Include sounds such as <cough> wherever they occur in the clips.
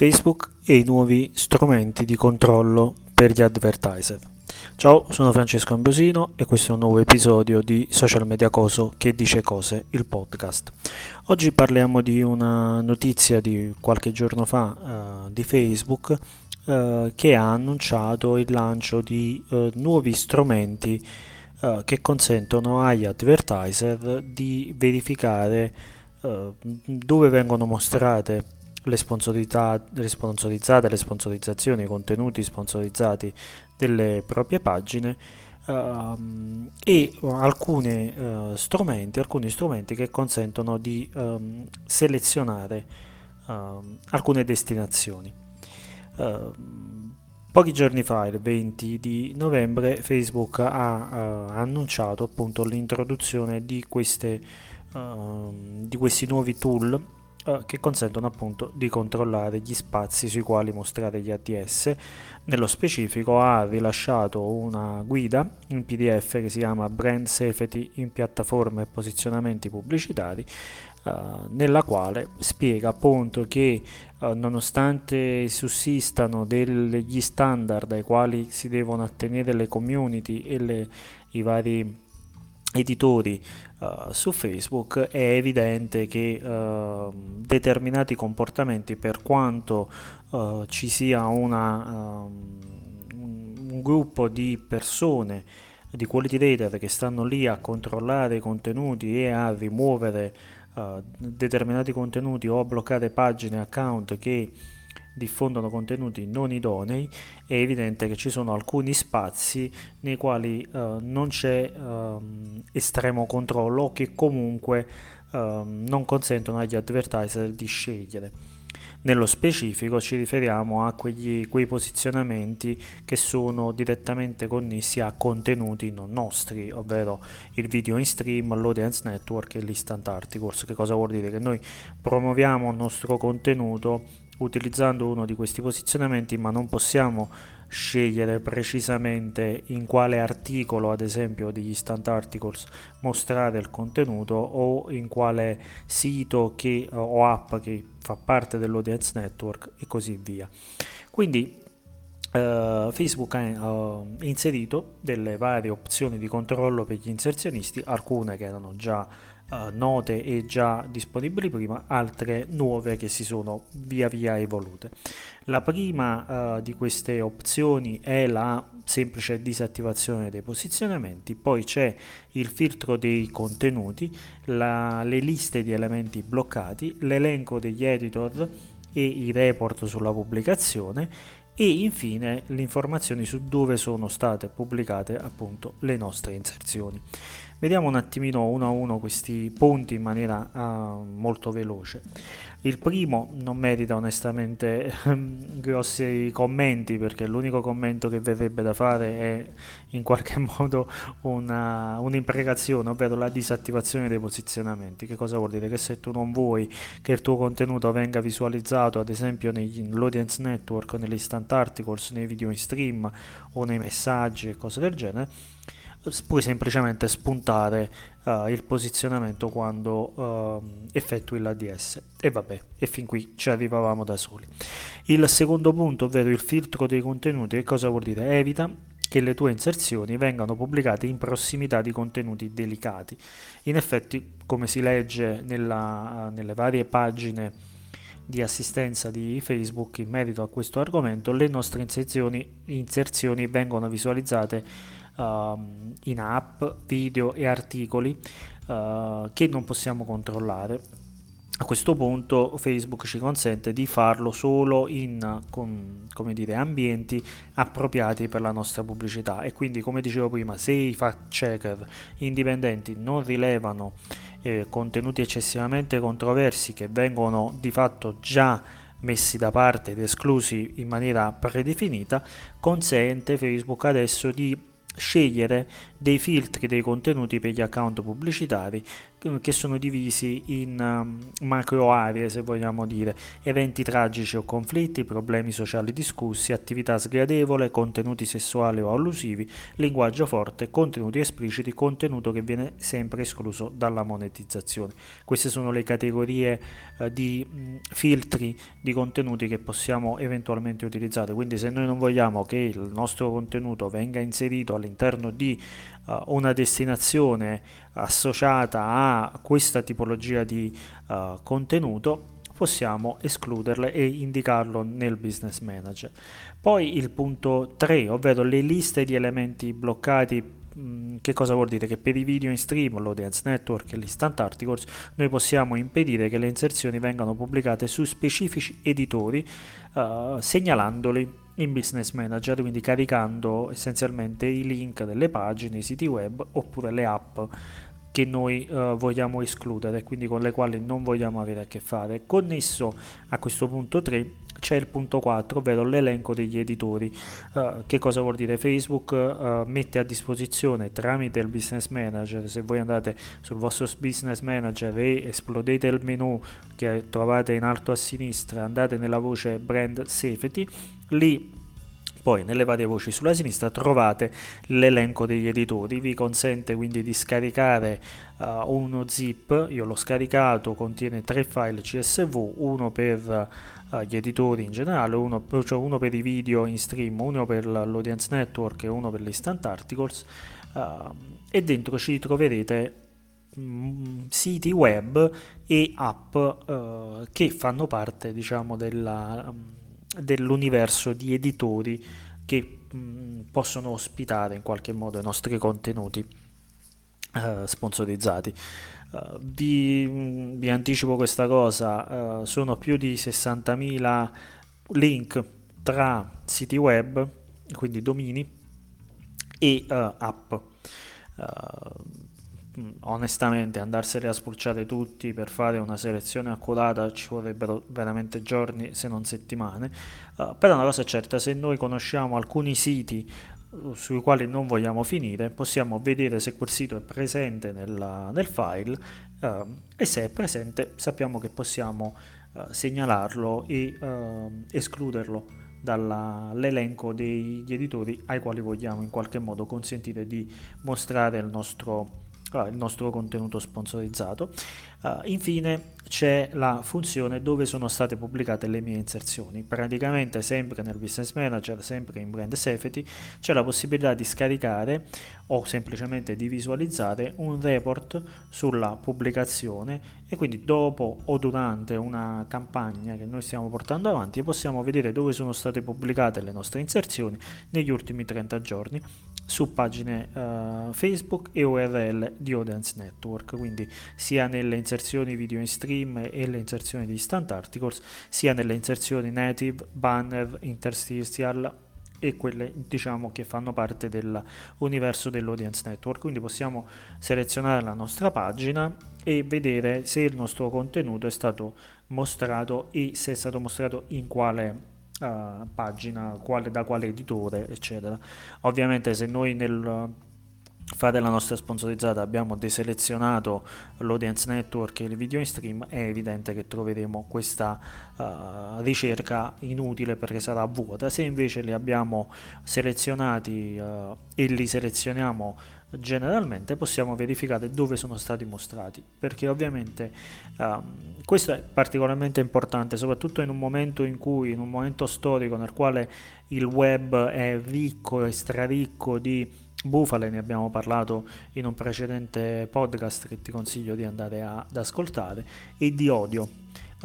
Facebook e i nuovi strumenti di controllo per gli advertiser. Ciao, sono Francesco Ambrosino e questo è un nuovo episodio di Social Media Coso che dice cose, il podcast. Oggi parliamo di una notizia di qualche giorno fa uh, di Facebook uh, che ha annunciato il lancio di uh, nuovi strumenti che consentono agli advertiser di verificare dove vengono mostrate le, le sponsorizzate, le sponsorizzazioni, i contenuti sponsorizzati delle proprie pagine uh, e alcuni uh, strumenti, alcuni strumenti che consentono di um, selezionare uh, alcune destinazioni. Ehm, pochi giorni fa, il 20 di novembre, Facebook ha annunciato appunto l'introduzione di, queste, di questi nuovi tool eh, che consentono appunto di controllare gli spazi sui quali mostrare gli ATS. Nello specifico ha rilasciato una guida in PDF che si chiama Brand Safety in piattaforme e posizionamenti pubblicitari Uh, nella quale spiega appunto che uh, nonostante sussistano degli standard ai quali si devono attenere le community e le, i vari editori uh, su Facebook è evidente che uh, determinati comportamenti per quanto uh, ci sia una, um, un gruppo di persone di quality data che stanno lì a controllare i contenuti e a rimuovere determinati contenuti o a bloccare pagine account che diffondono contenuti non idonei, è evidente che ci sono alcuni spazi nei quali uh, non c'è um, estremo controllo o che comunque um, non consentono agli advertiser di scegliere. Nello specifico ci riferiamo a quegli, quei posizionamenti che sono direttamente connessi a contenuti non nostri, ovvero il video in stream, l'audience network e l'instant articles. Che cosa vuol dire? Che noi promuoviamo il nostro contenuto utilizzando uno di questi posizionamenti, ma non possiamo scegliere precisamente in quale articolo, ad esempio degli instant articles, mostrare il contenuto o in quale sito che, o app che fa parte dell'audience network e così via. Quindi Uh, Facebook ha uh, inserito delle varie opzioni di controllo per gli inserzionisti, alcune che erano già uh, note e già disponibili prima, altre nuove che si sono via via evolute. La prima uh, di queste opzioni è la semplice disattivazione dei posizionamenti, poi c'è il filtro dei contenuti, la, le liste di elementi bloccati, l'elenco degli editor e i report sulla pubblicazione e infine le informazioni su dove sono state pubblicate appunto le nostre inserzioni. Vediamo un attimino uno a uno questi punti in maniera uh, molto veloce. Il primo non merita onestamente grossi commenti perché l'unico commento che verrebbe da fare è in qualche <laughs> modo una, un'imprecazione, ovvero la disattivazione dei posizionamenti. Che cosa vuol dire? Che se tu non vuoi che il tuo contenuto venga visualizzato ad esempio nell'audience network, nell'instant articles, nei video in stream o nei messaggi e cose del genere, puoi semplicemente spuntare uh, il posizionamento quando uh, effettui l'ADS e vabbè e fin qui ci arrivavamo da soli. Il secondo punto ovvero il filtro dei contenuti che cosa vuol dire? Evita che le tue inserzioni vengano pubblicate in prossimità di contenuti delicati. In effetti come si legge nella, nelle varie pagine di assistenza di Facebook in merito a questo argomento, le nostre inserzioni, inserzioni vengono visualizzate uh, in app, video e articoli uh, che non possiamo controllare. A questo punto Facebook ci consente di farlo solo in con, dire, ambienti appropriati per la nostra pubblicità e quindi come dicevo prima se i fact checker indipendenti non rilevano eh, contenuti eccessivamente controversi che vengono di fatto già messi da parte ed esclusi in maniera predefinita, consente Facebook adesso di scegliere dei filtri dei contenuti per gli account pubblicitari che sono divisi in um, macro aree, se vogliamo dire, eventi tragici o conflitti, problemi sociali discussi, attività sgradevole, contenuti sessuali o allusivi, linguaggio forte, contenuti espliciti, contenuto che viene sempre escluso dalla monetizzazione. Queste sono le categorie eh, di mh, filtri di contenuti che possiamo eventualmente utilizzare, quindi se noi non vogliamo che il nostro contenuto venga inserito all'interno di uh, una destinazione associata a questa tipologia di uh, contenuto possiamo escluderle e indicarlo nel business manager. Poi il punto 3, ovvero le liste di elementi bloccati che cosa vuol dire? Che per i video in stream, l'audience network e l'instant articles noi possiamo impedire che le inserzioni vengano pubblicate su specifici editori uh, segnalandoli in Business Manager, quindi caricando essenzialmente i link delle pagine, i siti web oppure le app che noi uh, vogliamo escludere, quindi con le quali non vogliamo avere a che fare. Connesso a questo punto 3 c'è il punto 4, ovvero l'elenco degli editori. Uh, che cosa vuol dire? Facebook uh, mette a disposizione tramite il Business Manager, se voi andate sul vostro Business Manager e esplodete il menu che trovate in alto a sinistra, andate nella voce Brand Safety, lì poi nelle varie voci sulla sinistra trovate l'elenco degli editori, vi consente quindi di scaricare uh, uno zip, io l'ho scaricato, contiene tre file CSV, uno per uh, gli editori in generale, uno, cioè uno, per i video in stream, uno per l'audience network e uno per l'instant articles. Uh, e dentro ci troverete mm, siti web e app che fanno parte diciamo della dell'universo di editori che mh, possono ospitare in qualche modo i nostri contenuti uh, sponsorizzati. Uh, vi, vi, anticipo questa cosa, uh, sono più di 60.000 link tra siti web, quindi domini, e app. Mm, onestamente andarseli a spulciare tutti per fare una selezione accurata ci vorrebbero veramente giorni se non settimane. Uh, però una cosa è certa se noi conosciamo alcuni siti uh, sui quali non vogliamo finire possiamo vedere se quel sito è presente nella, nel file uh, e se è presente sappiamo che possiamo segnalarlo e escluderlo dall'elenco degli editori ai quali vogliamo in qualche modo consentire di mostrare il nostro il nostro contenuto sponsorizzato. Uh, infine c'è la funzione dove sono state pubblicate le mie inserzioni. Praticamente sempre nel Business Manager, sempre in Brand Safety, c'è la possibilità di scaricare o semplicemente di visualizzare un report sulla pubblicazione e quindi dopo o durante una campagna che noi stiamo portando avanti possiamo vedere dove sono state pubblicate le nostre inserzioni negli ultimi 30 giorni su pagine uh, Facebook e URL di Audience Network, quindi sia nelle inserzioni video in stream e le inserzioni di instant articles, sia nelle inserzioni native, banner, interstitial e quelle diciamo che fanno parte dell'universo dell'audience network. Quindi possiamo selezionare la nostra pagina e vedere se il nostro contenuto è stato mostrato e se è stato mostrato in quale uh, pagina, quale, da quale editore, eccetera. Ovviamente se noi nel fare la nostra sponsorizzata abbiamo deselezionato l'audience network e il video in stream è evidente che troveremo questa uh, ricerca inutile perché sarà vuota se invece li abbiamo selezionati uh, e li selezioniamo generalmente possiamo verificare dove sono stati mostrati perché ovviamente um, questo è particolarmente importante soprattutto in un momento in cui in un momento storico nel quale il web è ricco e straricco di bufale ne abbiamo parlato in un precedente podcast che ti consiglio di andare a, ad ascoltare e di odio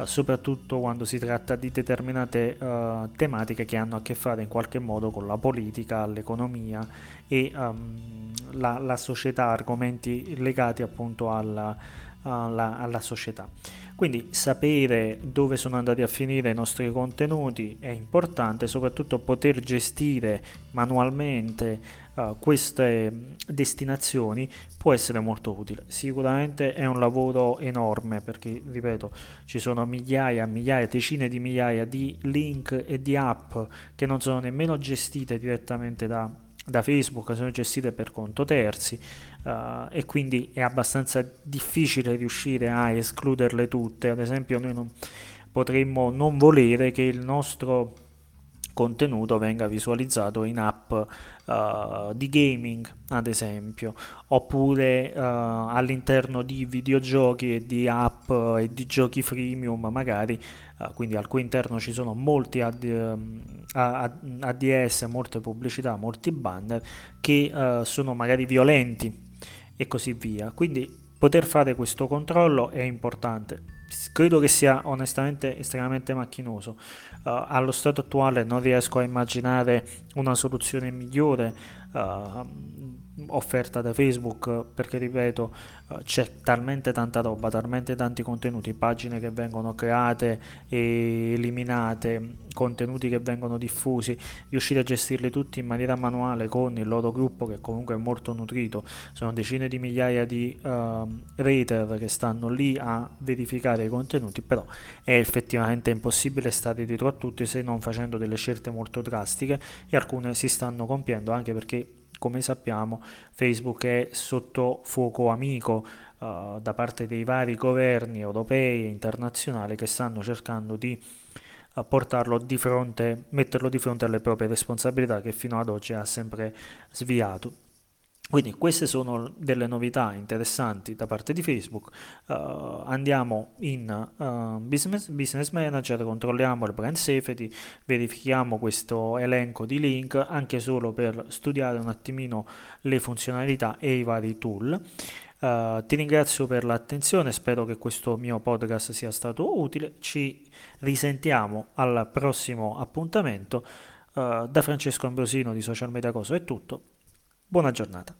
soprattutto quando si tratta di determinate uh, tematiche che hanno a che fare in qualche modo con la politica, l'economia e um, la, la, società, argomenti legati appunto alla, alla, alla società. Quindi sapere dove sono andati a finire i nostri contenuti è importante, soprattutto poter gestire manualmente uh, queste destinazioni può essere molto utile. Sicuramente è un lavoro enorme perché, ripeto, ci sono migliaia, migliaia, decine di migliaia di link e di app che non sono nemmeno gestite direttamente da da Facebook sono gestite per conto terzi uh, e quindi è abbastanza difficile riuscire a escluderle tutte. Ad esempio noi non, potremmo non volere che il nostro contenuto venga visualizzato in app uh, di gaming, ad esempio, oppure uh, all'interno di videogiochi e di app e di giochi freemium, magari, uh, quindi al cui interno ci sono molti AD, um, ADS, molte pubblicità, molti banner che sono magari violenti e così via. Quindi poter fare questo controllo è importante credo che sia onestamente estremamente macchinoso. Uh, allo stato attuale non riesco a immaginare una soluzione migliore uh, offerta da Facebook perché ripeto uh, c'è talmente tanta roba, talmente tanti contenuti, pagine che vengono create e eliminate, contenuti che vengono diffusi, riuscire a gestirli tutti in maniera manuale con il loro gruppo che comunque è molto nutrito, sono decine di migliaia di uh, rater che stanno lì a verificare i contenuti, però è effettivamente impossibile stare dietro a tutti se non facendo delle scelte molto drastiche e alcune si stanno compiendo anche perché come sappiamo Facebook è sotto fuoco amico uh, da parte dei vari governi europei e internazionali che stanno cercando di uh, portarlo di fronte, metterlo di fronte alle proprie responsabilità che fino ad oggi ha sempre sviato. Quindi queste sono delle novità interessanti da parte di Facebook. Uh, andiamo in uh, business, business, Manager, controlliamo il brand safety, verifichiamo questo elenco di link anche solo per studiare un attimino le funzionalità e i vari tool. Uh, ti ringrazio per l'attenzione, spero che questo mio podcast sia stato utile. Ci risentiamo al prossimo appuntamento. da Francesco Ambrosino di Social Media Coso è tutto. Buona giornata.